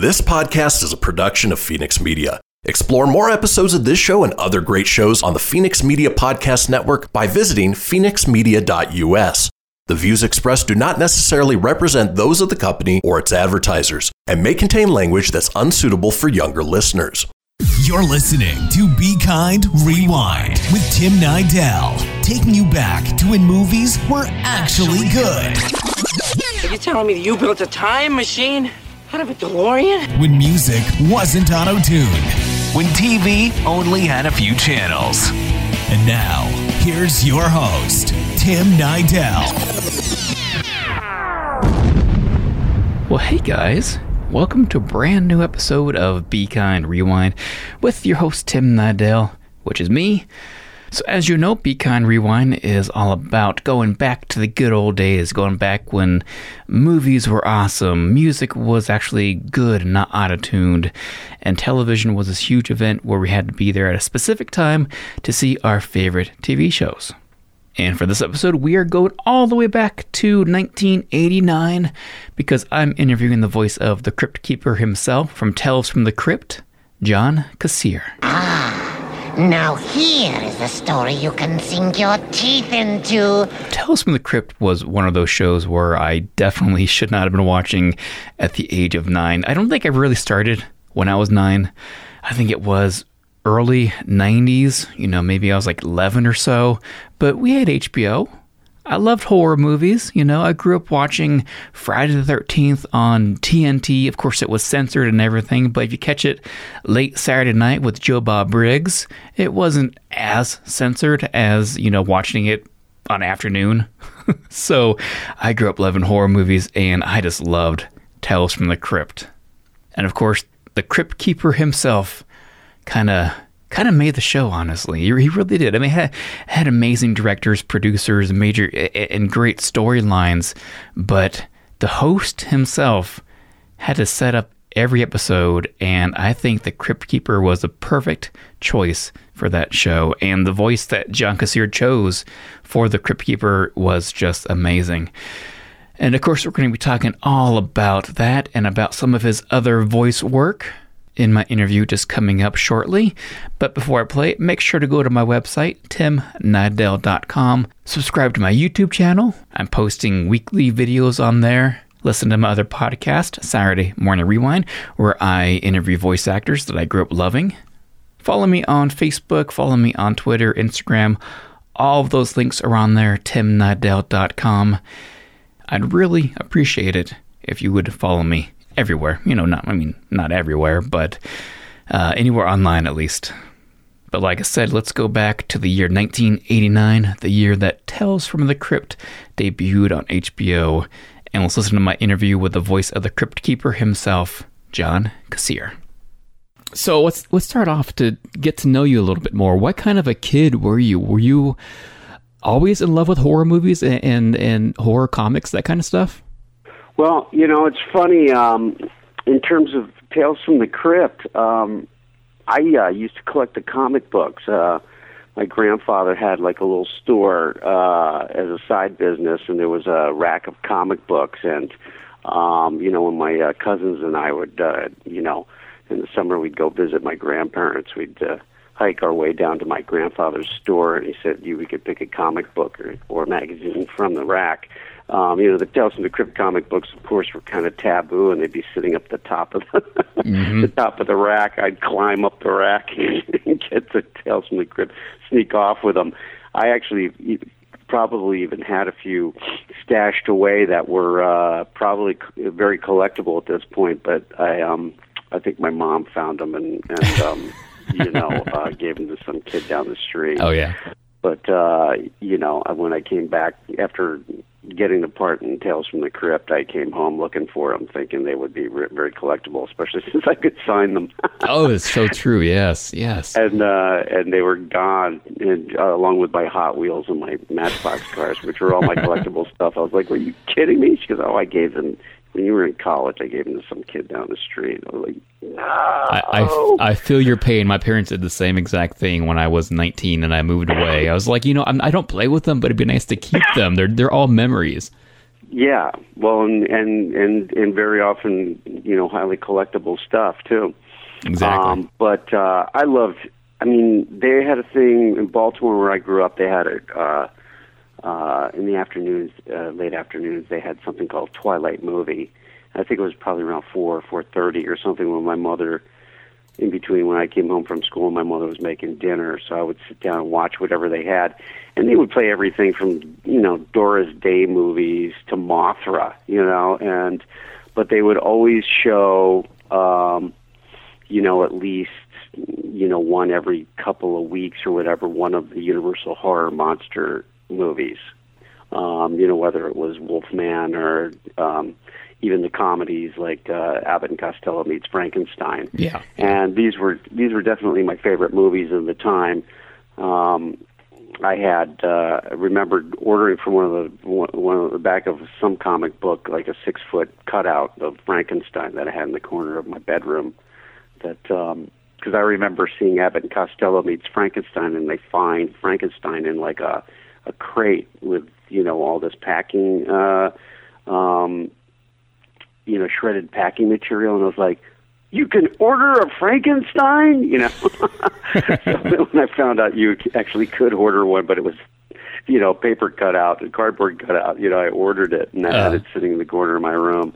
This podcast is a production of Phoenix Media. Explore more episodes of this show and other great shows on the Phoenix Media Podcast Network by visiting phoenixmedia.us. The views expressed do not necessarily represent those of the company or its advertisers and may contain language that's unsuitable for younger listeners. You're listening to Be Kind Rewind with Tim Nidell, taking you back to when movies were actually good. Are you telling me that you built a time machine out of a DeLorean? When music wasn't auto tuned. When TV only had a few channels. And now, here's your host, Tim Nidell. Well, hey guys, welcome to a brand new episode of Be Kind Rewind with your host Tim Nidell, which is me. So, as you know, Be Kind Rewind is all about going back to the good old days, going back when movies were awesome, music was actually good and not out of tuned, and television was this huge event where we had to be there at a specific time to see our favorite TV shows. And for this episode, we are going all the way back to 1989 because I'm interviewing the voice of the Crypt Keeper himself from Tales from the Crypt, John Kassir. Now here is a story you can sink your teeth into. Tales from the Crypt was one of those shows where I definitely should not have been watching at the age of nine. I don't think I really started when I was nine. I think it was early 90s, you know, maybe I was like 11 or so, but we had HBO. I loved horror movies, you know. I grew up watching Friday the 13th on TNT. Of course, it was censored and everything, but if you catch it late Saturday night with Joe Bob Briggs, it wasn't as censored as, you know, watching it on afternoon. so I grew up loving horror movies and I just loved Tales from the Crypt. And of course, the Crypt Keeper himself kind of kind of made the show honestly. He really did. I mean had, had amazing directors producers major and great storylines but the host himself had to set up every episode and i think the crypt keeper was a perfect choice for that show and the voice that john kassir chose for the crypt keeper was just amazing. And of course we're going to be talking all about that and about some of his other voice work in my interview just coming up shortly. But before I play it, make sure to go to my website, timnidell.com. Subscribe to my YouTube channel. I'm posting weekly videos on there. Listen to my other podcast, Saturday Morning Rewind, where I interview voice actors that I grew up loving. Follow me on Facebook, follow me on Twitter, Instagram. All of those links are on there, timnidell.com. I'd really appreciate it if you would follow me everywhere. You know, not I mean not everywhere, but uh, anywhere online at least. But like I said, let's go back to the year 1989, the year that Tales from the Crypt debuted on HBO, and let's listen to my interview with the voice of the Crypt Keeper himself, John Kassir. So let's let's start off to get to know you a little bit more. What kind of a kid were you? Were you always in love with horror movies and and, and horror comics, that kind of stuff? Well, you know, it's funny. Um, in terms of Tales from the Crypt, um, I uh, used to collect the comic books. Uh, my grandfather had like a little store uh, as a side business, and there was a rack of comic books. And um, you know, when my uh, cousins and I would, uh, you know, in the summer we'd go visit my grandparents. We'd uh, hike our way down to my grandfather's store, and he said, "You, we could pick a comic book or, or magazine from the rack." Um, you know, the Tales from the Crypt comic books, of course, were kind of taboo, and they'd be sitting up the top of the, mm-hmm. the top of the rack. I'd climb up the rack and get the Tales from the Crypt, sneak off with them. I actually probably even had a few stashed away that were uh, probably very collectible at this point, but I um, I think my mom found them and and um, you know uh, gave them to some kid down the street. Oh yeah. But uh, you know, when I came back after getting the part in Tales from the Crypt, I came home looking for them, thinking they would be re- very collectible, especially since I could sign them. oh, it's so true. Yes, yes. And uh, and they were gone, and, uh, along with my Hot Wheels and my Matchbox cars, which were all my collectible stuff. I was like, "Were you kidding me?" She goes, "Oh, I gave them you were in college, I gave them to some kid down the street. I was like, no. I, I, I, feel your pain. My parents did the same exact thing when I was 19 and I moved away. I was like, you know, I'm, I do not play with them, but it'd be nice to keep them. They're they're all memories. Yeah, well, and and and and very often, you know, highly collectible stuff too. Exactly. Um, but uh, I loved. I mean, they had a thing in Baltimore where I grew up. They had a uh, uh, in the afternoons, uh, late afternoons. They had something called Twilight Movie. I think it was probably around four, four thirty or something when my mother, in between when I came home from school, my mother was making dinner, so I would sit down and watch whatever they had, and they would play everything from you know Doris Day movies to Mothra, you know, and but they would always show, um, you know, at least you know one every couple of weeks or whatever, one of the Universal horror monster movies. Um, you know, whether it was Wolfman or um, even the comedies like uh, Abbott and Costello meets Frankenstein. Yeah. And these were these were definitely my favorite movies of the time. Um, I had uh, remembered ordering from one of the one one of the back of some comic book like a six foot cutout of Frankenstein that I had in the corner of my bedroom. That because I remember seeing Abbott and Costello meets Frankenstein, and they find Frankenstein in like a a crate with you know all this packing, uh, um, you know, shredded packing material, and I was like, "You can order a Frankenstein," you know. so when I found out you actually could order one, but it was, you know, paper cutout and cardboard cutout, you know, I ordered it and I had Uh. it sitting in the corner of my room,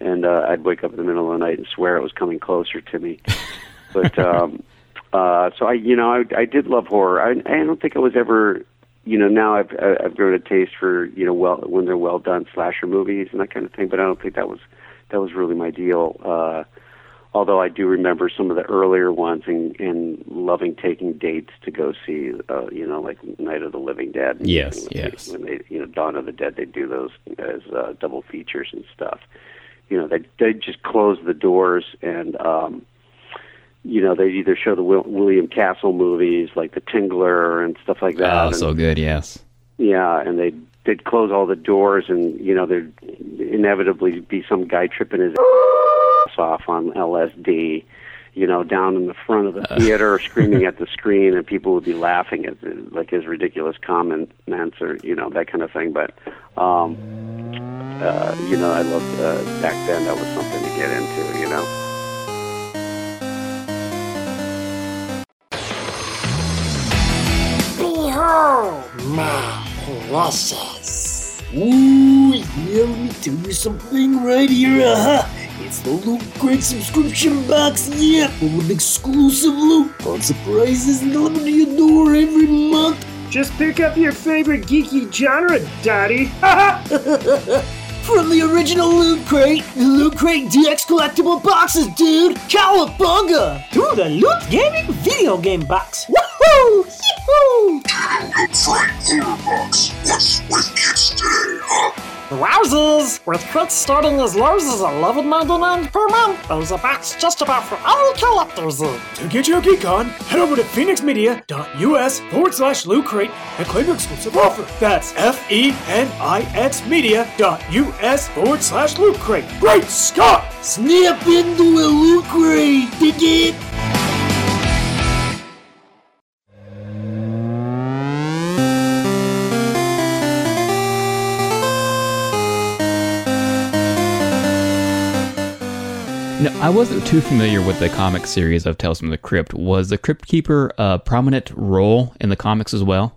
and uh, I'd wake up in the middle of the night and swear it was coming closer to me. but um, uh, so I, you know, I, I did love horror. I, I don't think I was ever, you know, now I've I've grown a taste for you know well when they're well done slasher movies and that kind of thing. But I don't think that was that was really my deal. Uh, although I do remember some of the earlier ones and, and loving taking dates to go see, uh, you know, like Night of the Living Dead. Yes, when yes. They, when they, you know, Dawn of the Dead, they do those as uh, double features and stuff. You know, they they just close the doors and. um you know, they either show the Will, William Castle movies like The Tingler and stuff like that. Oh, and- so good. Yes. yeah, and they they'd close all the doors, and you know there'd inevitably be some guy tripping his ass off on LSD, you know, down in the front of the theater, screaming at the screen, and people would be laughing at the, like his ridiculous comments or you know that kind of thing. But um, uh, you know, I loved uh, back then. That was something to get into, you know. Behold my precious. Ooh, yeah, let me tell you something right here. Uh-huh. It's the Loot Crate subscription box, yeah, full of exclusive loot, fun surprises delivered to your door every month. Just pick up your favorite geeky genre, Daddy. From the original Loot Crate, the Loot Crate DX collectible boxes, dude! Cowabunga! to the Loot Gaming video game box. Woohoo! Yee-hoo! Wowzers! With crits starting as low as $11.99 per month, there's a box just about for all collectors. To get your geek on, head over to phoenixmedia.us forward slash loot crate and claim your exclusive offer. That's F E N I X media.us forward slash loot crate. Great Scott! Snap into a Loot Crate, dig it? I wasn't too familiar with the comic series of Tales from the Crypt. Was the Crypt Keeper a prominent role in the comics as well?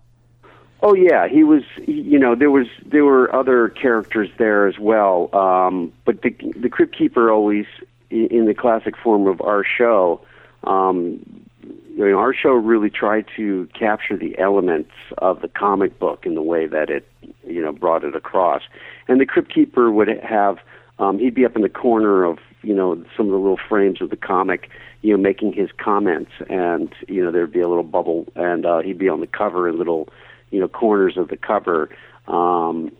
Oh yeah, he was. You know, there was there were other characters there as well. Um, but the the Crypt Keeper always, in the classic form of our show, um, you know, our show really tried to capture the elements of the comic book in the way that it, you know, brought it across. And the Crypt Keeper would have, um, he'd be up in the corner of, you know, some of the little frames of the comic, you know, making his comments, and you know, there'd be a little bubble, and uh, he'd be on the cover in little, you know, corners of the cover. Um,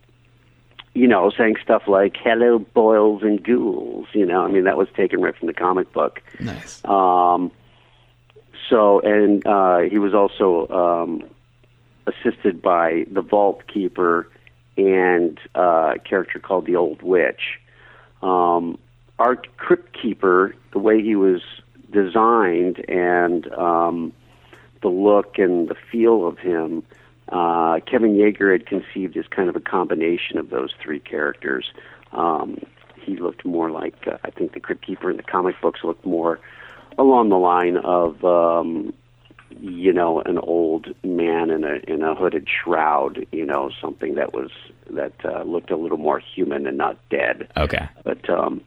you know, saying stuff like "Hello, boils and ghouls." You know, I mean, that was taken right from the comic book. Nice. Um, so, and uh, he was also um, assisted by the Vault Keeper and uh, a character called the Old Witch. Um, our Crypt Keeper, the way he was designed and um, the look and the feel of him, uh, Kevin Yagher had conceived as kind of a combination of those three characters. Um, he looked more like uh, I think the Crypt Keeper in the comic books looked more along the line of um, you know an old man in a in a hooded shroud. You know something that was that uh, looked a little more human and not dead. Okay. But um,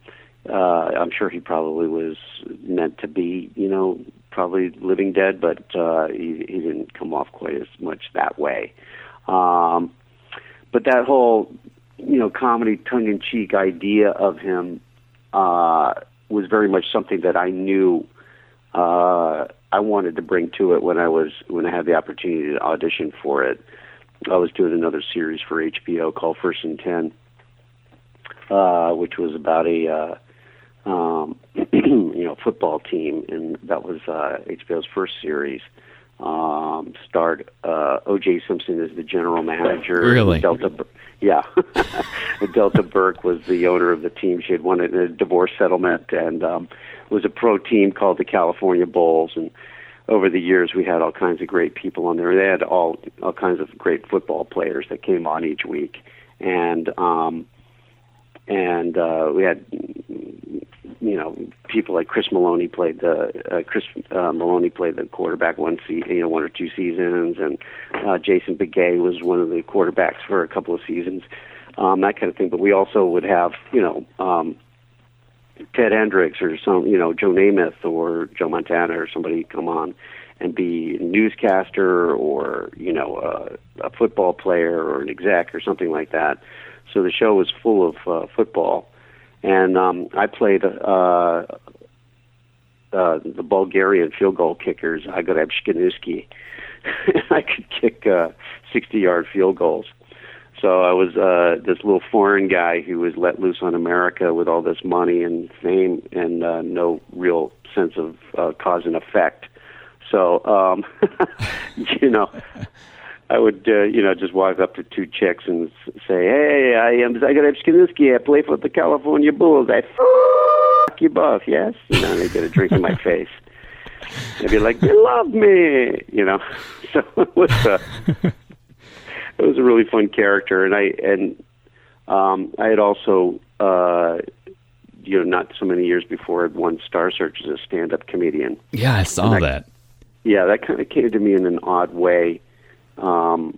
uh, I'm sure he probably was meant to be, you know, probably living dead, but uh, he, he didn't come off quite as much that way. Um, but that whole, you know, comedy tongue-in-cheek idea of him uh, was very much something that I knew uh, I wanted to bring to it when I was when I had the opportunity to audition for it. I was doing another series for HBO called First and Ten, uh, which was about a uh, um, you know football team, and that was uh, HBO's first series. Um, starred uh, O.J. Simpson as the general manager. Really? Delta, yeah. Delta Burke was the owner of the team. She had won a, a divorce settlement and um, was a pro team called the California Bulls. And over the years, we had all kinds of great people on there. They had all all kinds of great football players that came on each week, and um, and uh, we had you know people like Chris Meloni played the uh, Chris uh, Meloni played the quarterback one se- you know one or two seasons, and uh, Jason Beghe was one of the quarterbacks for a couple of seasons, um, that kind of thing. But we also would have you know. Um, Ted Hendricks or some, you know, Joe Namath or Joe Montana or somebody come on and be a newscaster or, you know, a, a football player or an exec or something like that. So the show was full of uh, football. And um, I played uh, uh, the Bulgarian field goal kickers, Igor Shkinuski. I could kick uh, 60 yard field goals. So I was uh, this little foreign guy who was let loose on America with all this money and fame and uh, no real sense of uh, cause and effect. So, um, you know, I would, uh, you know, just walk up to two chicks and say, "Hey, I am Zygareb Skinsky. I play for the California Bulls. I fuck you both, yes." You know, and they get a drink in my face. They'd be like, "You love me," you know. So it was. Uh, it was a really fun character, and I and um, I had also, uh, you know, not so many years before, had won Star Search as a stand-up comedian. Yeah, I saw And that. Yeah, that kind of came to me in an odd way, um,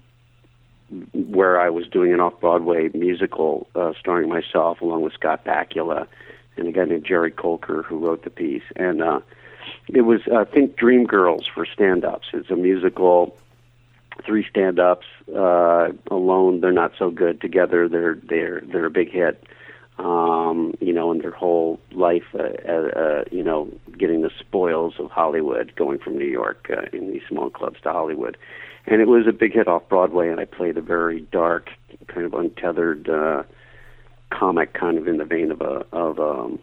where I was doing an off-Broadway musical uh, starring myself along with Scott Bakula and a guy named Jerry Colker who wrote the piece, and uh, it was uh, Think Dream Girls for stand-ups. It's a musical three stand-ups uh, alone. They're not so good together. They're they're they're a big hit um you know in their whole life uh, uh, uh you know getting the spoils of Hollywood going from New York uh, in these small clubs to Hollywood and it was a big hit off Broadway and I played a very dark kind of untethered uh comic kind of in the vein of a of um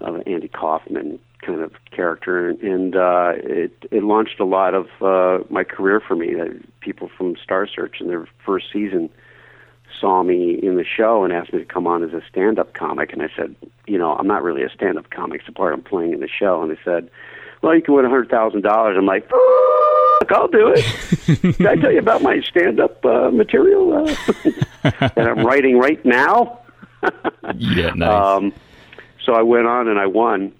of an Andy Kaufman kind of character, and uh, it it launched a lot of uh, my career for me. Uh, people from Star Search in their first season saw me in the show and asked me to come on as a stand-up comic, and I said, you know, I'm not really a stand-up comic. It's the part I'm playing in the show, and they said, well, you can win a hundred thousand dollars. I'm like. I'll do it. Did I tell you about my stand-up uh, material uh, that I'm writing right now? Yeah, nice. Um, so I went on and I won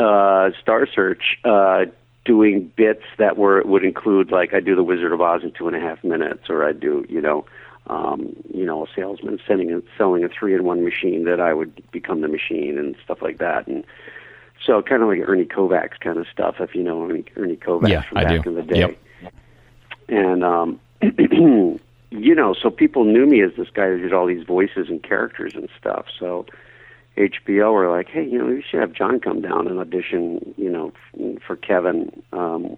uh, Star Search, uh, doing bits that were would include like I do the Wizard of Oz in two and a half minutes, or I do you know, um, you know, a salesman sending a, selling a three in one machine that I would become the machine and stuff like that, and so kind of like Ernie Kovacs kind of stuff, if you know Ernie, Ernie Kovacs Yeah, from I back do. in the day. Yep. And um, you know, so people knew me as this guy who did all these voices and characters and stuff. So HBO were like, hey, you know, we should have John come down and audition, you know, f- for Kevin. Um,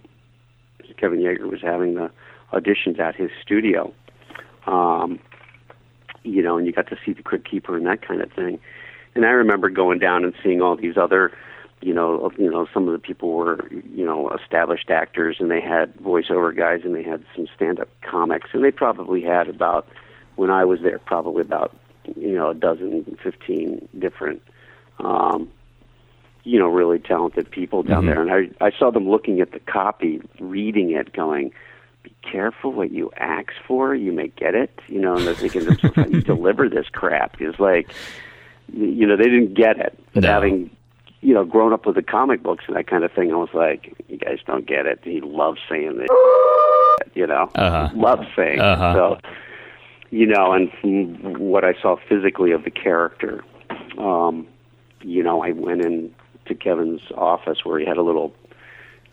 Kevin Yagher was having the auditions at his studio. Um, you know, and you got to see the Crypt Keeper and that kind of thing. And I remember going down and seeing all these other, you know, you know, some of the people were, you know, established actors, and they had voiceover guys, and they had some stand-up comics, and they probably had about, when I was there, probably about, you know, a dozen, fifteen different, um, you know, really talented people down Mhm. there, and I I saw them looking at the copy, reading it, going, be careful what you ask for, you may get it. You know, and they're thinking how you deliver this crap? It's like, you know, they didn't get it. But No. having, you know, grown up with the comic books and that kind of thing, I was like, you guys don't get it. He loves saying this, you know, Uh-huh. loves saying. Uh-huh. So, you know, and from what I saw physically of the character, um, you know, I went in to Kevin's office where he had a little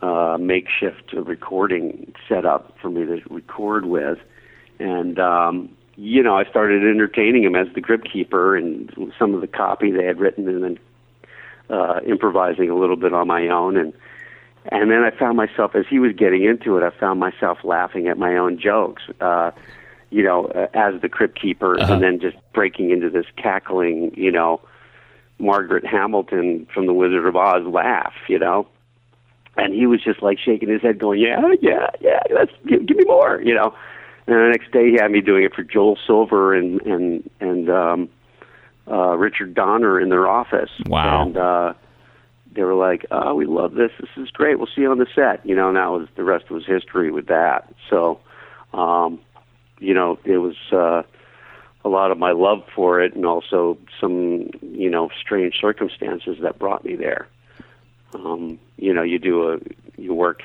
uh, makeshift recording set up for me to record with, and um, you know, I started entertaining him as the Crypt Keeper and some of the copy they had written, and then uh, improvising a little bit on my own, and and then I found myself as he was getting into it, I found myself laughing at my own jokes. Uh, you know, uh, as the Crypt Keeper, Uh-huh. and then just breaking into this cackling, you know, Margaret Hamilton from The Wizard of Oz laugh, you know. And he was just like shaking his head, going, "Yeah, yeah, yeah, let's give, give me more," you know. And the next day, he had me doing it for Joel Silver and and and um, uh, Richard Donner in their office. Wow. And uh, they were like, "Oh, we love this. This is great. We'll see you on the set." You know, and that was the rest was history with that. So, um, you know, it was uh, a lot of my love for it, and also some, you know, strange circumstances that brought me there. Um, you know, you do a you work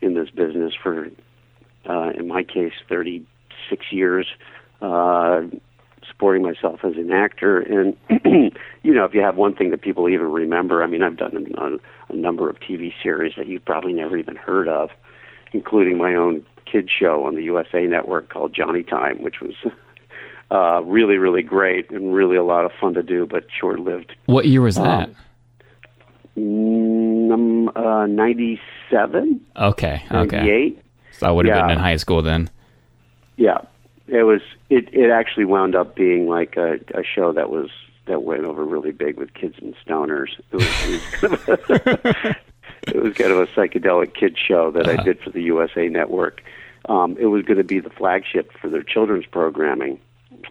in this business for, uh, in my case, 36 years, uh, supporting myself as an actor. And, you know, if you have one thing that people even remember, I mean, I've done a, a number of TV series that you've probably never even heard of, including my own kid show on the USA Network called Johnny Time, which was uh, really, really great and really a lot of fun to do, but short lived. What year was that? Mm, uh, 97, okay, okay. 98. So I would have been in high school then. Yeah, it was. It it actually wound up being like a, a show that was that went over really big with kids and stoners. It was, it was, kind, of a, it was kind of a psychedelic kid show that I did for the USA Network. Um, it was going to be the flagship for their children's programming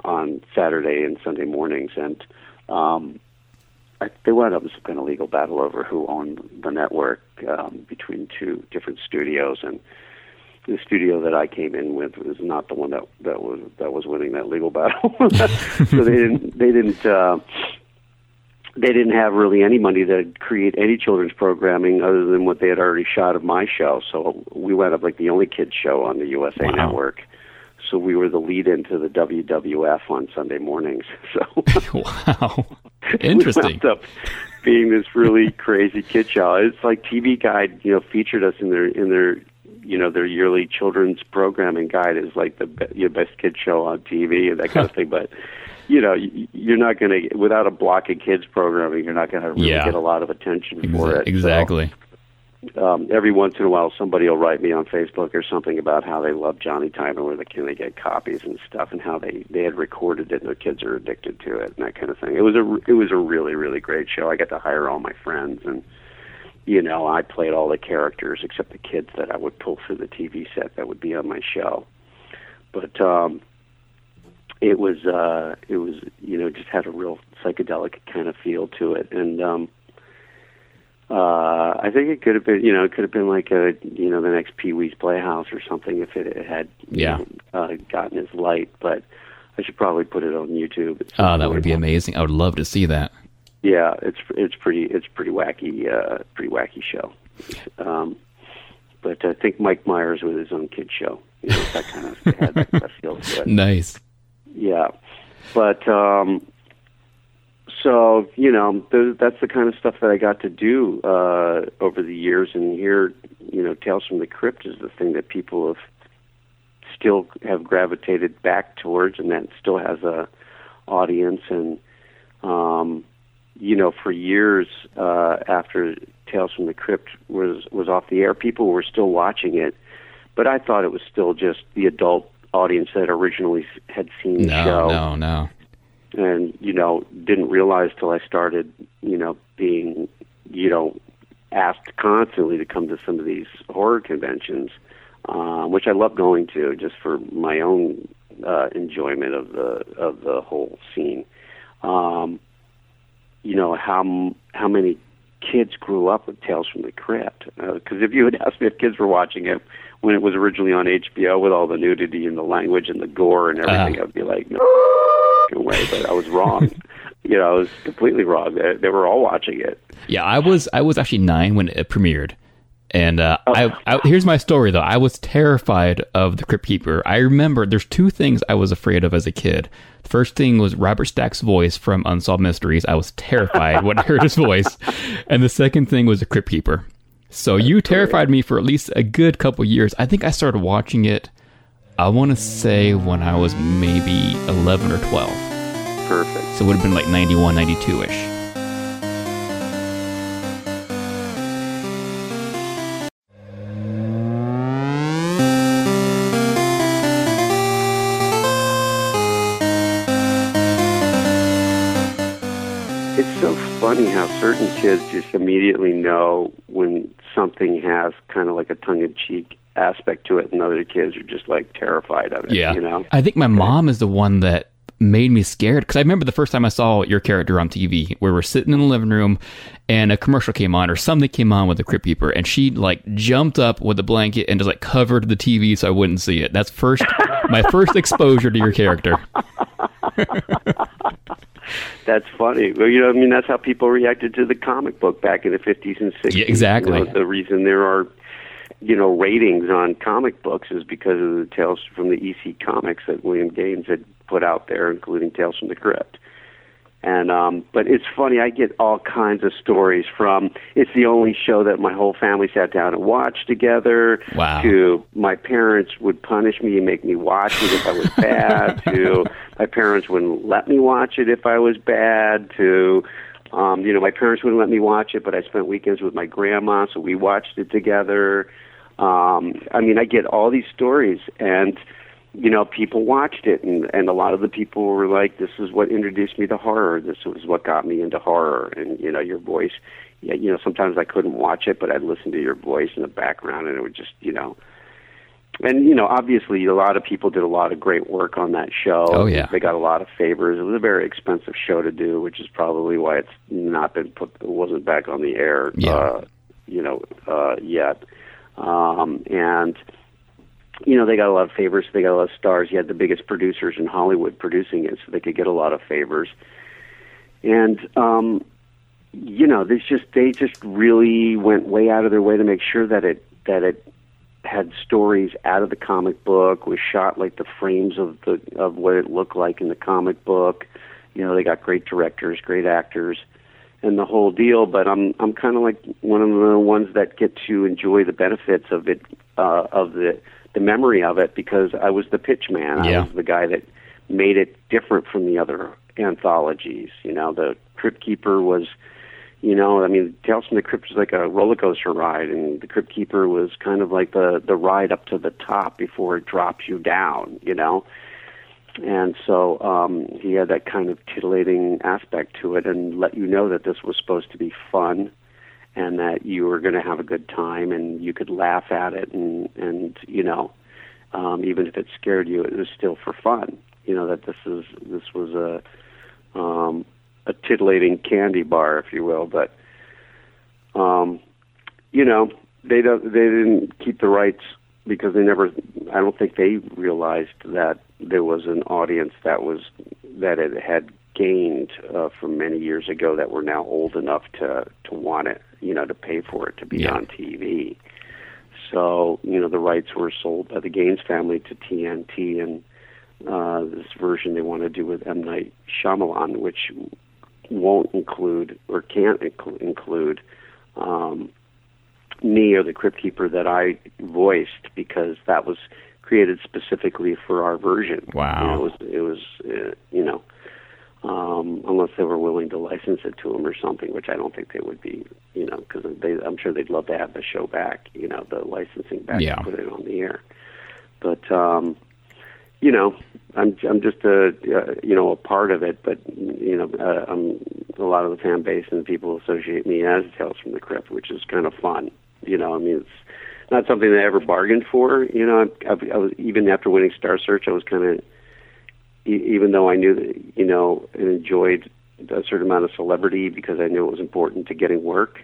on Saturday and Sunday mornings, and um, I, they wound up in some kind of legal battle over who owned the network um, between two different studios, and the studio that I came in with was not the one that that was that was winning that legal battle. so they didn't they didn't uh, they didn't have really any money to create any children's programming other than what they had already shot of my show. So we wound up like the only kids show on the USA Wow. Network. So we were the lead into the WWF on Sunday mornings. So wow, interesting. we up being this really crazy kid show. It's like TV Guide, you know, featured us in their in their you know their yearly children's programming guide is like the be- your best kid show on TV and that kind of thing. But you know, you're not going to without a block of kids programming, you're not going to really Yeah. get a lot of attention for Exa- it. So, exactly. um, every once in a while, somebody will write me on Facebook or something about how they love Johnny Time and where they can they get copies and stuff, and how they they had recorded it and their kids are addicted to it and that kind of thing. It was a it was a really really great show. I got to hire all my friends and you know I played all the characters except the kids that I would pull through the TV set that would be on my show. But um, it was uh, it was you know just had a real psychedelic kind of feel to it and. um uh, I think it could have been, you know, it could have been like a, you know, the next Pee Wee's Playhouse or something if it had, you Yeah. know, uh, gotten its light. But I should probably put it on YouTube. Oh, that would be amazing. I would love to see that. Yeah, it's it's pretty it's pretty wacky, uh, pretty wacky show. Um, but I think Mike Myers with his own kid show, you know, that kind of had that feel to it. Nice. Yeah, but um, so you know th- that's the kind of stuff that I got to do uh, over the years, and here, you know, Tales from the Crypt is the thing that people have still have gravitated back towards, and that still has a audience. And um, you know, for years uh, after Tales from the Crypt was was off the air, people were still watching it, but I thought it was still just the adult audience that originally had seen the No, show no, no. and you know didn't realize till I started you know being you know asked constantly to come to some of these horror conventions, um, which I love going to just for my own uh, enjoyment of the of the whole scene. Um, you know how m- how many kids grew up with Tales from the Crypt. Because if you had asked me if kids were watching it when it was originally on HBO with all the nudity and the language and the gore and everything, Uh. I'd be like, no way. But I was wrong. you know, I was completely wrong. They, they were all watching it. Yeah, I was I was actually nine when it premiered, and uh, I, I here's my story though. I was terrified of the Crypt Keeper. I remember there's two things I was afraid of as a kid. The first thing was Robert Stack's voice from Unsolved Mysteries. I was terrified when I heard his voice, and the second thing was the Crypt Keeper. So you terrified me for at least a good couple years. I think I started watching it. I want to say when I was maybe 11 or 12. Perfect. So it would have been like 91, 92 ish. Certain kids just immediately know when something has kind of like a tongue-in-cheek aspect to it, and other kids are just like terrified of it. Yeah. you know. I think my mom is the one that made me scared because I remember the first time I saw your character on TV, where we're sitting in the living room and a commercial came on or something came on with the Crypt Keeper, and she like jumped up with a blanket and just like covered the TV so I wouldn't see it. That's first my first exposure to your character. That's funny. Well, you know, I mean, that's how people reacted to the comic book back in the 50s and 60s. Yeah, exactly. You know, the reason there are, you know, ratings on comic books is because of the tales from the EC comics that William Gaines had put out there, including Tales from the Crypt. And um but it's funny, I get all kinds of stories from it's the only show that my whole family sat down and watched together. Wow. to my parents would punish me and make me watch it if I was bad. To my parents wouldn't let me watch it if I was bad. To um you know my parents wouldn't let me watch it but I spent weekends with my grandma so we watched it together. Um I mean I get all these stories and you know, people watched it, and and a lot of the people were like, "This is what introduced me to horror. This was what got me into horror." And you know, your voice. Yeah, you know, sometimes I couldn't watch it, but I'd listen to your voice in the background, and it would just, you know. And you know, obviously, a lot of people did a lot of great work on that show. Oh, yeah. they got a lot of favors. It was a very expensive show to do, which is probably why it's not been put. It wasn't back on the air. Yeah. Uh, you know, uh, yet. Um, and you know, they got a lot of favors. They got a lot of stars. You had the biggest producers in Hollywood producing it, so they could get a lot of favors. And um, you know, they just they just really went way out of their way to make sure that it that it had stories out of the comic book, was shot like the frames of the of what it looked like in the comic book. You know, they got great directors, great actors, and the whole deal. But I'm I'm kind of like one of the ones that get to enjoy the benefits of it, uh, of the the memory of it, because I was the pitch man. Yeah. I was the guy that made it different from the other anthologies. You know, the Crypt Keeper was you know, I mean, Tales from the Crypt was like a roller coaster ride, and the Crypt Keeper was kind of like the the ride up to the top before it drops you down. You know, and so um, he had that kind of titillating aspect to it, and let you know that this was supposed to be fun, and that you were going to have a good time, and you could laugh at it, and and you know, um, even if it scared you, it was still for fun. You know that this is this was a um, a titillating candy bar, if you will. But um, you know, they don't they didn't keep the rights because they never. I don't think they realized that there was an audience that was that it had gained uh, from many years ago that were now old enough to to want it, you know, to pay for it to be Yeah. on TV. So you know, the rights were sold by the Gaines family to TNT, and uh, this version they want to do with M Night Shyamalan, which won't include or can't inclu- include um, me or the Crypt Keeper that I voiced because that was created specifically for our version. Wow. You know, it was, it was uh, you know, um, unless they were willing to license it to them or something, which I don't think they would be, you know, because they, I'm sure they'd love to have the show back, you know, the licensing back Yeah. to put it on the air. But um, you know, I'm I'm just a uh, you know a part of it, but you know, uh, I'm a lot of the fan base and people associate me as Tales from the Crypt, which is kind of fun. You know, I mean, it's not something that I ever bargained for. You know, I, I, I was even after winning Star Search, I was kind of e- even though I knew that you know and enjoyed a certain amount of celebrity because I knew it was important to getting work.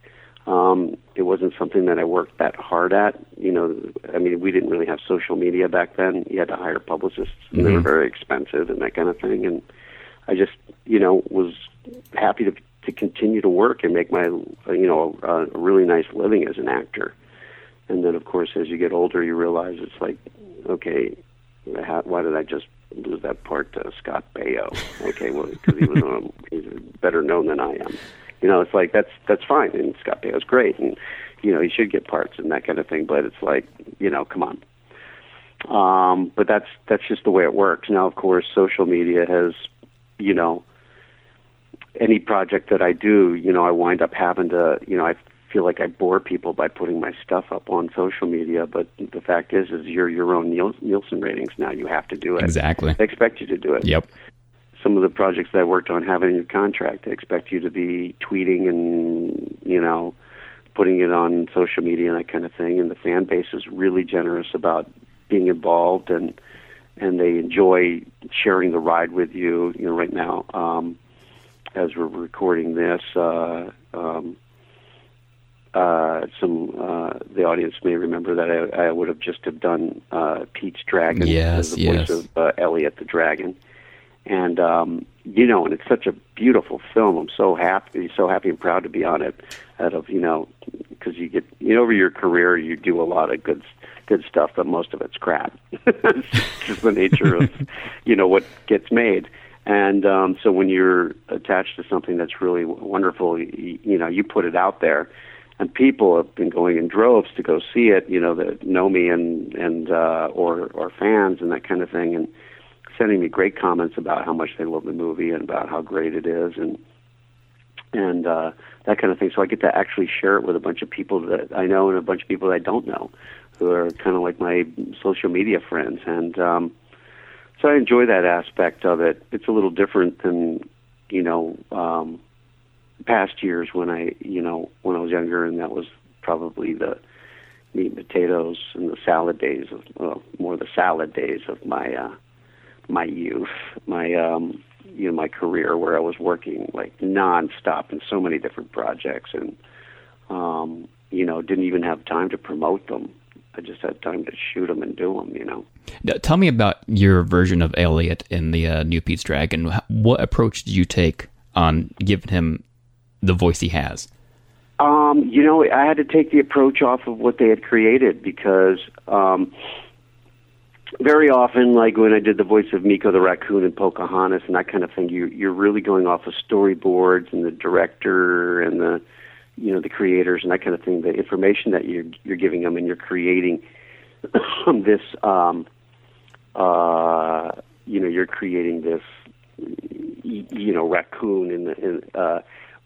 Um, it wasn't something that I worked that hard at. You know, I mean, we didn't really have social media back then. You had to hire publicists, and they were Mhm. very expensive and that kind of thing. And I just, you know, was happy to to continue to work and make my, you know, a, a really nice living as an actor. And then, of course, as you get older, you realize it's like, okay, how, why did I just lose that part to Scott Baio? Okay, well, because he was um, he's better known than I am. You know, it's like that's that's fine, and Scott Baio's great, and you know he should get parts and that kind of thing. But it's like, you know, come on. Um, but that's that's just the way it works. Now, of course, social media has, you know, any project that I do, you know, I wind up having to, you know, I feel like I bore people by putting my stuff up on social media. But the fact is, is you're your own Nielsen ratings now. You have to do it. Exactly. They expect you to do it. Yep. Some of the projects that I worked on have it in your contract. They expect you to be tweeting and, you know, putting it on social media and that kind of thing. And the fan base is really generous about being involved and and they enjoy sharing the ride with you. You know, right now, um, as we're recording this, uh, um, uh, some uh, the audience may remember that I, I would have just have done uh, Pete's Dragon Yes, as the yes. voice of uh, Elliot the Dragon, and um, you know, and it's such a beautiful film. I'm so happy, so happy and proud to be on it. Out of you know, because you get you know over your career you do a lot of good good stuff, but most of it's crap. it's just the nature of you know what gets made. And um, so when you're attached to something that's really wonderful, you, you know, you put it out there, and people have been going in droves to go see it. You know, that know me and and uh, or or fans and that kind of thing, and sending me great comments about how much they love the movie and about how great it is, and and uh, that kind of thing. So I get to actually share it with a bunch of people that I know and a bunch of people that I don't know, who are kind of like my social media friends, and um, so I enjoy that aspect of it. It's a little different than you know um, past years when I you know when I was younger, and that was probably the meat and potatoes and the salad days of well, more the salad days of my uh, my youth, my um, you know my career where I was working like nonstop in so many different projects and um, you know didn't even have time to promote them. I just had time to shoot them and do them. You know. Now, tell me about your version of Elliot in the uh, new Pete's Dragon. What approach did you take on giving him the voice he has? Um, you know, I had to take the approach off of what they had created because um, very often, like when I did the voice of Meeko the raccoon and Pocahontas and that kind of thing, you you're really going off of storyboards and the director and the you know the creators and that kind of thing. The information that you're you're giving them and you're creating this um, uh, you know you're creating this you know raccoon in the in, uh,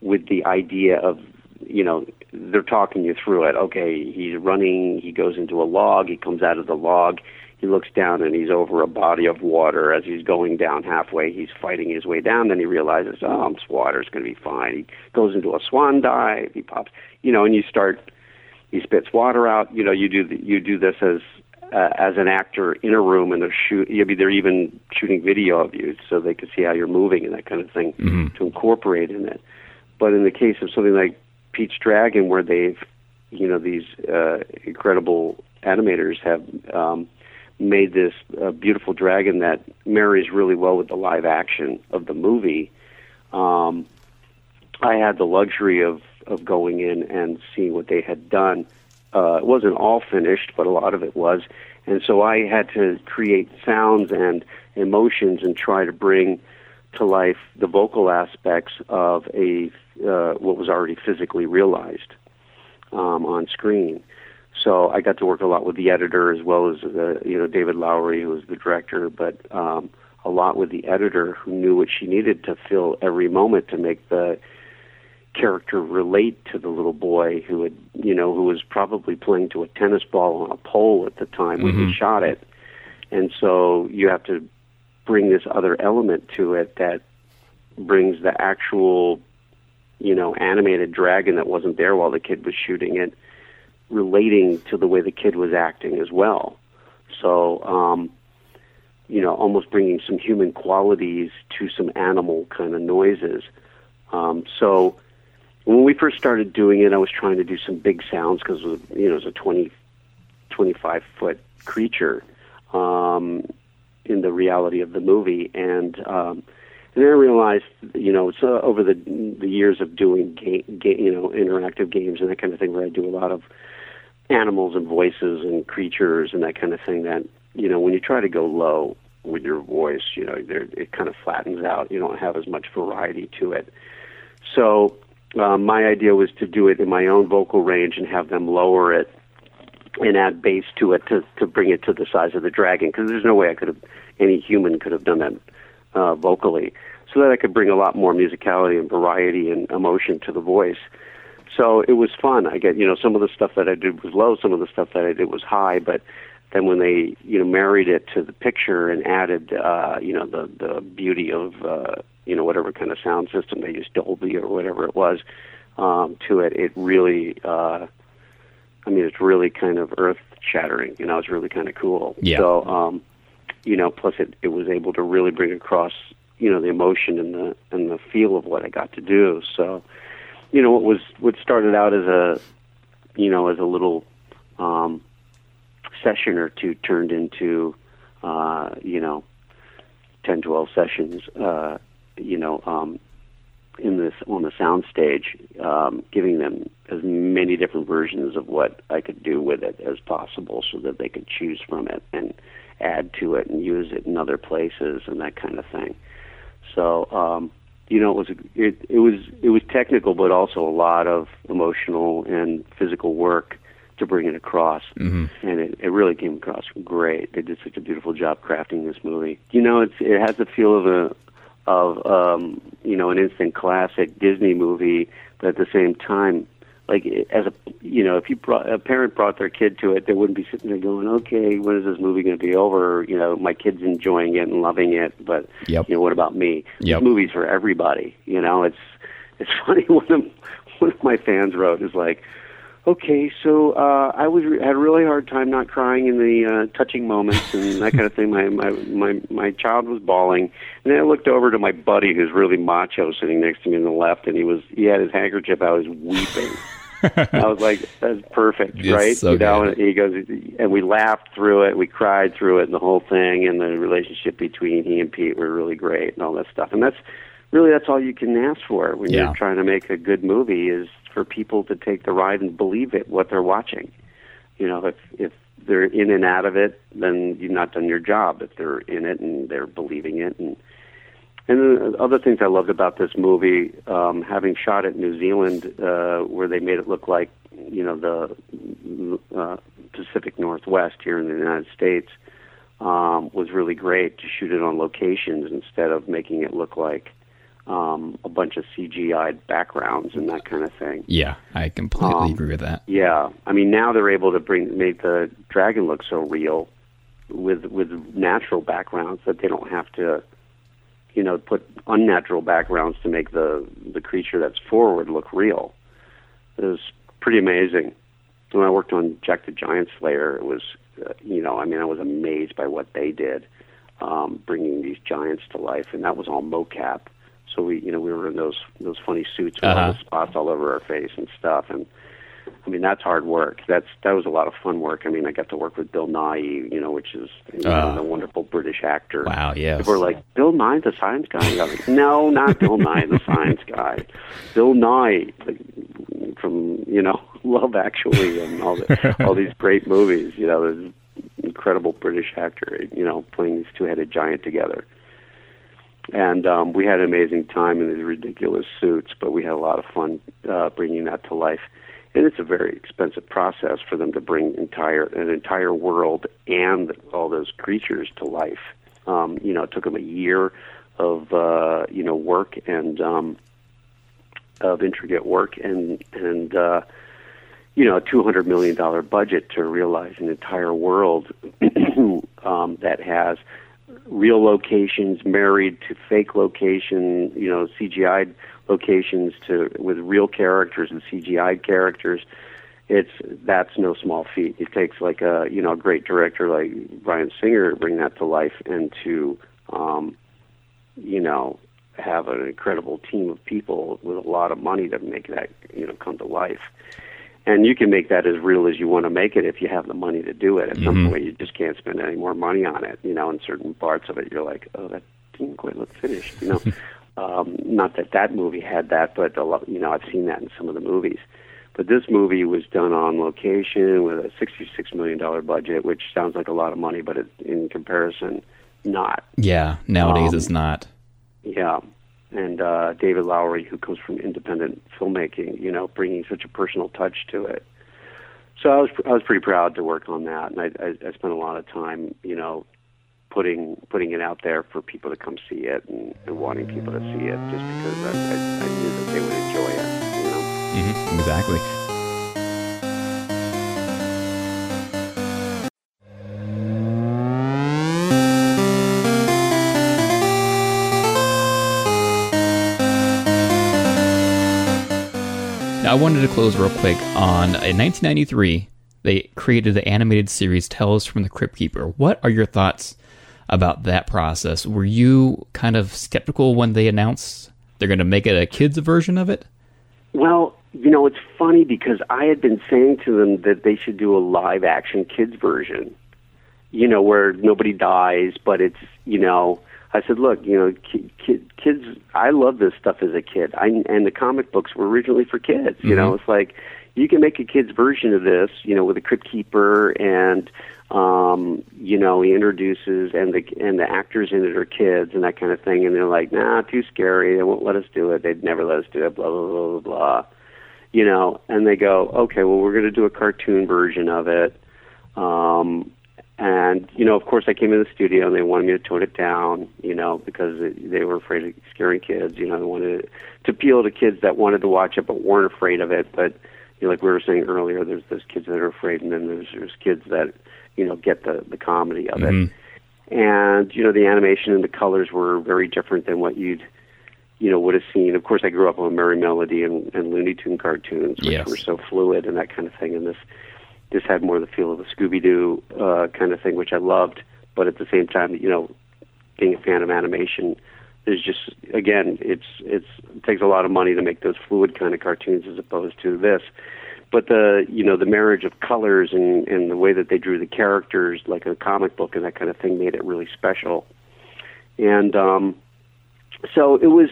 with the idea of you know they're talking you through it. Okay, he's running. He goes into a log. He comes out of the log. He looks down and he's over a body of water. As he's going down halfway, he's fighting his way down. Then he realizes, oh, this water's going to be fine. He goes into a swan dive. He pops, you know, and you start. He spits water out. You know, you do the, you do this as uh, as an actor in a room, and they're shoot. You'll be they're even shooting video of you so they can see how you're moving and that kind of thing to incorporate in it. But in the case of something like Pete's Dragon, where they've, you know, these uh, incredible animators have um, made this uh, beautiful dragon that marries really well with the live action of the movie. Um, I had the luxury of of going in and seeing what they had done. Uh, it wasn't all finished, but a lot of it was, and so I had to create sounds and emotions and try to bring to life the vocal aspects of a uh, what was already physically realized um, on screen. So I got to work a lot with the editor as well as uh, you know David Lowery, who was the director, but um, a lot with the editor who knew what she needed to fill every moment to make the character relate to the little boy who had you know who was probably playing to a tennis ball on a pole at the time when he Mhm. shot it, and so you have to bring this other element to it that brings the actual you know animated dragon that wasn't there while the kid was shooting it relating to the way the kid was acting as well. So, um, you know, almost bringing some human qualities to some animal kind of noises. Um, so when we first started doing it, I was trying to do some big sounds because you know it was a 20, 25 foot creature um, in the reality of the movie, and um, and I realized, you know, uh, over the the years of doing game, ga- you know, interactive games and that kind of thing, where I do a lot of animals and voices and creatures and that kind of thing. That you know, when you try to go low with your voice, you know, it kind of flattens out. You don't have as much variety to it. So um, my idea was to do it in my own vocal range and have them lower it and add bass to it to to bring it to the size of the dragon because there's no way I could have any human could have done that uh, vocally so that I could bring a lot more musicality and variety and emotion to the voice. So it was fun. I get you know some of the stuff that I did was low, some of the stuff that I did was high, but then when they you know married it to the picture and added uh, you know the the beauty of uh, you know whatever kind of sound system they used Dolby or whatever it was um, to it, it really uh, I mean it's really kind of earth shattering. You know, it's really kind of cool. Yeah. So um, you know, plus it it was able to really bring across you know the emotion and the and the feel of what I got to do. So you know what was what started out as a you know as a little um, session or two turned into uh, you know 10 12 sessions uh, you know um, in this on the sound stage um, giving them as many different versions of what I could do with it as possible so that they could choose from it and add to it and use it in other places and that kind of thing so um, you know, it was it it was it was technical, but also a lot of emotional and physical work to bring it across, Mhm. and it, it really came across great. They did such a beautiful job crafting this movie. You know, it's it has the feel of a of um, you know an instant classic Disney movie, but at the same time, like as a you know, if you brought a parent brought their kid to it, they wouldn't be sitting there going, "Okay, when is this movie going to be over?" You know, my kid's enjoying it and loving it, but Yep. you know, what about me? Yep. This movie's for everybody. You know, it's it's funny. One of one of my fans wrote is like, "Okay, so uh, I was had a really hard time not crying in the uh, touching moments and that kind of thing. My my my my child was bawling, and then I looked over to my buddy who's really macho sitting next to me on the left, and he was he had his handkerchief. I was weeping." I was like, "That's perfect, It's right?" so you know, good. and he goes, and we laughed through it, we cried through it, and the whole thing, and the relationship between he and Pete were really great, and all that stuff. And that's really that's all you can ask for when Yeah. you're trying to make a good movie is for people to take the ride and believe it what they're watching. You know, if if they're in and out of it, then you've not done your job. If they're in it and they're believing it, and and the other things I loved about this movie, um, having shot it in New Zealand, uh, where they made it look like you know the uh, Pacific Northwest here in the United States, um, was really great to shoot it on locations instead of making it look like um, a bunch of CGI backgrounds and that kind of thing. Yeah, I completely Um, agree with that. Yeah, I mean now they're able to bring make the dragon look so real with with natural backgrounds that they don't have to, you know, put unnatural backgrounds to make the the creature that's forward look real. It was pretty amazing. When I worked on Jack the Giant Slayer, it was, uh, you know, I mean, I was amazed by what they did, um, bringing these giants to life, and that was all mocap. So we, you know, we were in those those funny suits with Uh-huh. the spots all over our face and stuff, and I mean, that's hard work. That's that was a lot of fun work. I mean, I got to work with Bill Nighy, you know, which is you know, Ah. the wonderful British actor. Wow, yes. People were like, Bill Nye, the science guy. And I was like, no, not Bill Nye, the science guy. Bill Nighy, like, from you know Love Actually and all the, all these great movies. You know, this incredible British actor. You know, playing these two-headed giant together. And um, we had an amazing time in these ridiculous suits, but we had a lot of fun uh, bringing that to life. And it's a very expensive process for them to bring entire an entire world and all those creatures to life. Um, you know, it took them a year of uh, you know work and um, of intricate work and and uh, you know a two hundred million dollar budget to realize an entire world um, that has real locations married to fake location, you know, CGI locations to with real characters and CGI characters. It's that's no small feat. It takes like a you know a great director like Bryan Singer to bring that to life and to um, you know have an incredible team of people with a lot of money to make that you know come to life. And you can make that as real as you want to make it if you have the money to do it. At some Mhm. point, you just can't spend any more money on it. You know, in certain parts of it, you're like, oh, that didn't quite look finished. You know, um, not that that movie had that, but a lot, you know, I've seen that in some of the movies. But this movie was done on location with a $66 million budget, which sounds like a lot of money, but it, in comparison, not. Yeah, nowadays Um, it's not. Yeah. And uh, David Lowery, who comes from independent filmmaking, you know, bringing such a personal touch to it. So I was I was pretty proud to work on that, and I, I, I spent a lot of time, you know, putting putting it out there for people to come see it and, and wanting people to see it, just because I, I, I knew that they would enjoy it. You know. hmm exactly. I wanted to close real quick on uh, in 1993 they created the animated series Tales from the Crypt Keeper. What are your thoughts about that process? Were you kind of skeptical when they announced they're going to make it a kids version of it? Well, you know, it's funny because I had been saying to them that they should do a live action kids version, you know, where nobody dies, but it's, you know, I said, look, you know, ki- ki- kids, I love this stuff as a kid. I, and the comic books were originally for kids, you know, Mhm. it's like you can make a kid's version of this, you know, with a crypt keeper and, um, you know, he introduces and the and the actors in it are kids and that kind of thing, and they're like, nah, too scary. They won't let us do it. They'd never let us do it. Blah blah blah blah blah. You know, and they go, okay, well, we're going to do a cartoon version of it. Um, and you know, of course, I came in the studio and they wanted me to tone it down, you know, because it, they were afraid of scaring kids. You know, they wanted to appeal to kids that wanted to watch it but weren't afraid of it. But you know, like we were saying earlier, there's those kids that are afraid, and then there's there's kids that you know get the the comedy of it. Mhm. And you know, the animation and the colors were very different than what you'd you know would have seen. Of course, I grew up on Merrie Melody and, and Looney Tune cartoons, which Yes. were so fluid and that kind of thing. And this this had more of the feel of a Scooby Doo uh, kind of thing, which I loved. But at the same time, you know, being a fan of animation, there's just again, it's it's it takes a lot of money to make those fluid kind of cartoons as opposed to this. But the you know the marriage of colors and and the way that they drew the characters, like a comic book and that kind of thing, made it really special. And um, so it was,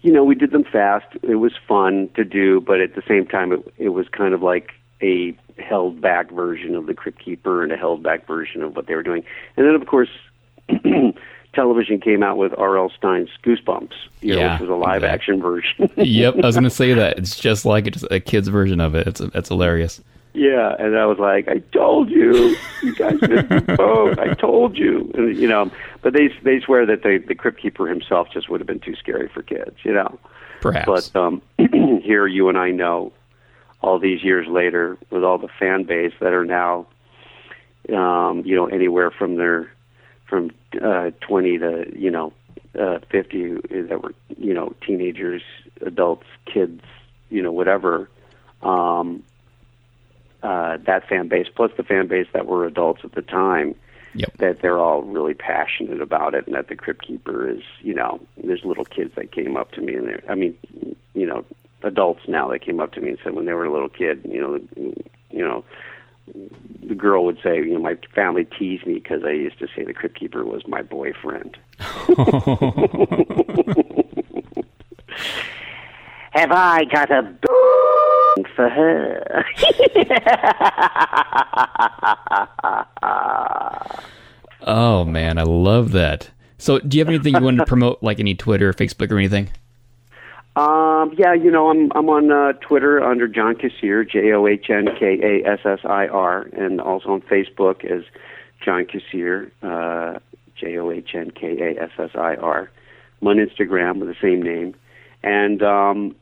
you know, we did them fast. It was fun to do, but at the same time, it it was kind of like a held back version of the Crypt Keeper and a held back version of what they were doing. And then, of course, television came out with R.L. Stine's Goosebumps, you know, which was a live action version. yep, I was going to say that. It's just like it's a kid's version of it. It's it's hilarious. Yeah, and I was like, I told you, you guys missed the boat. I told you, and, you know. But they they swear that the the crypt keeper himself just would have been too scary for kids, you know. Perhaps. But um, here, you and I know, all these years later, with all the fan base that are now, um, you know, anywhere from their from uh, twenty to you know uh, fifty that were you know teenagers, adults, kids, you know, whatever. Um, uh, that fan base plus the fan base that were adults at the time that they're all really passionate about it and that the crypt keeper is you know there's little kids that came up to me and they're i mean you know adults now that came up to me and said when they were a little kid you know you know the girl would say you know my family teased me because i used to say the crypt keeper was my boyfriend Have I got a b- for her? Oh man, I love that. So, do you have anything you want to promote, like any Twitter, or Facebook, or anything? Um, yeah, you know, I'm I'm on uh, Twitter under John Kassir, J O H N K A S S I R, and also on Facebook as John Kassir, uh, J O H N K A S S I R. I'm on Instagram with the same name, and um,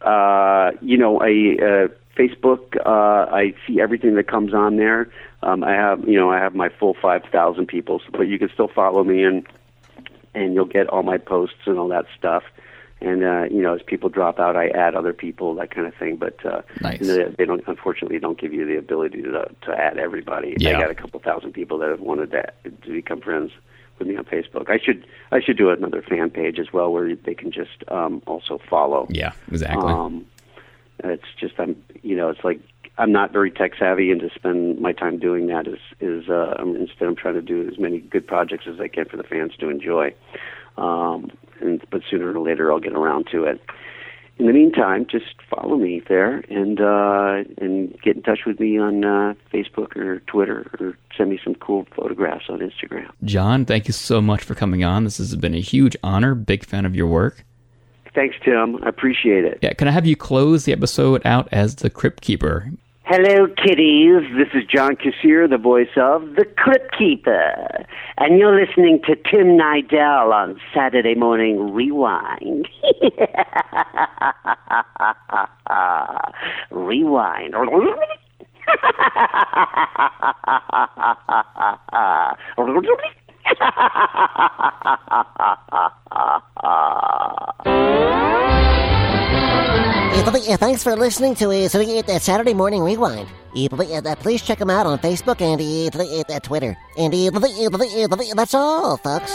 uh, you know, I uh, Facebook. Uh, I see everything that comes on there. Um, I have, you know, I have my full five thousand people, but you can still follow me and and you'll get all my posts and all that stuff. And uh, you know, as people drop out, I add other people, that kind of thing. But uh, Nice. they, they don't, unfortunately, don't give you the ability to to add everybody. Yeah. I got a couple thousand people that have wanted to to become friends with me on Facebook. I should I should do another fan page as well where they can just um, also follow. Yeah, exactly. Um, it's just I'm you know it's like I'm not very tech savvy, and to spend my time doing that is is uh, I'm, instead I'm trying to do as many good projects as I can for the fans to enjoy. Um, and but sooner or later I'll get around to it. In the meantime, just follow me there and uh, and get in touch with me on uh, Facebook or Twitter or send me some cool photographs on Instagram. John, thank you so much for coming on. This has been a huge honor. Big fan of your work. Thanks, Tim. I appreciate it. Yeah, can I have you close the episode out as the Crypt Keeper? Hello, kiddies. This is John Kassir, the voice of the Crypt Keeper, and you're listening to Tim Nidell on Saturday Morning Rewind. Rewind. Yeah, thanks for listening to uh, Saturday Morning Rewind. Please check them out on Facebook and Twitter. And that's all, folks.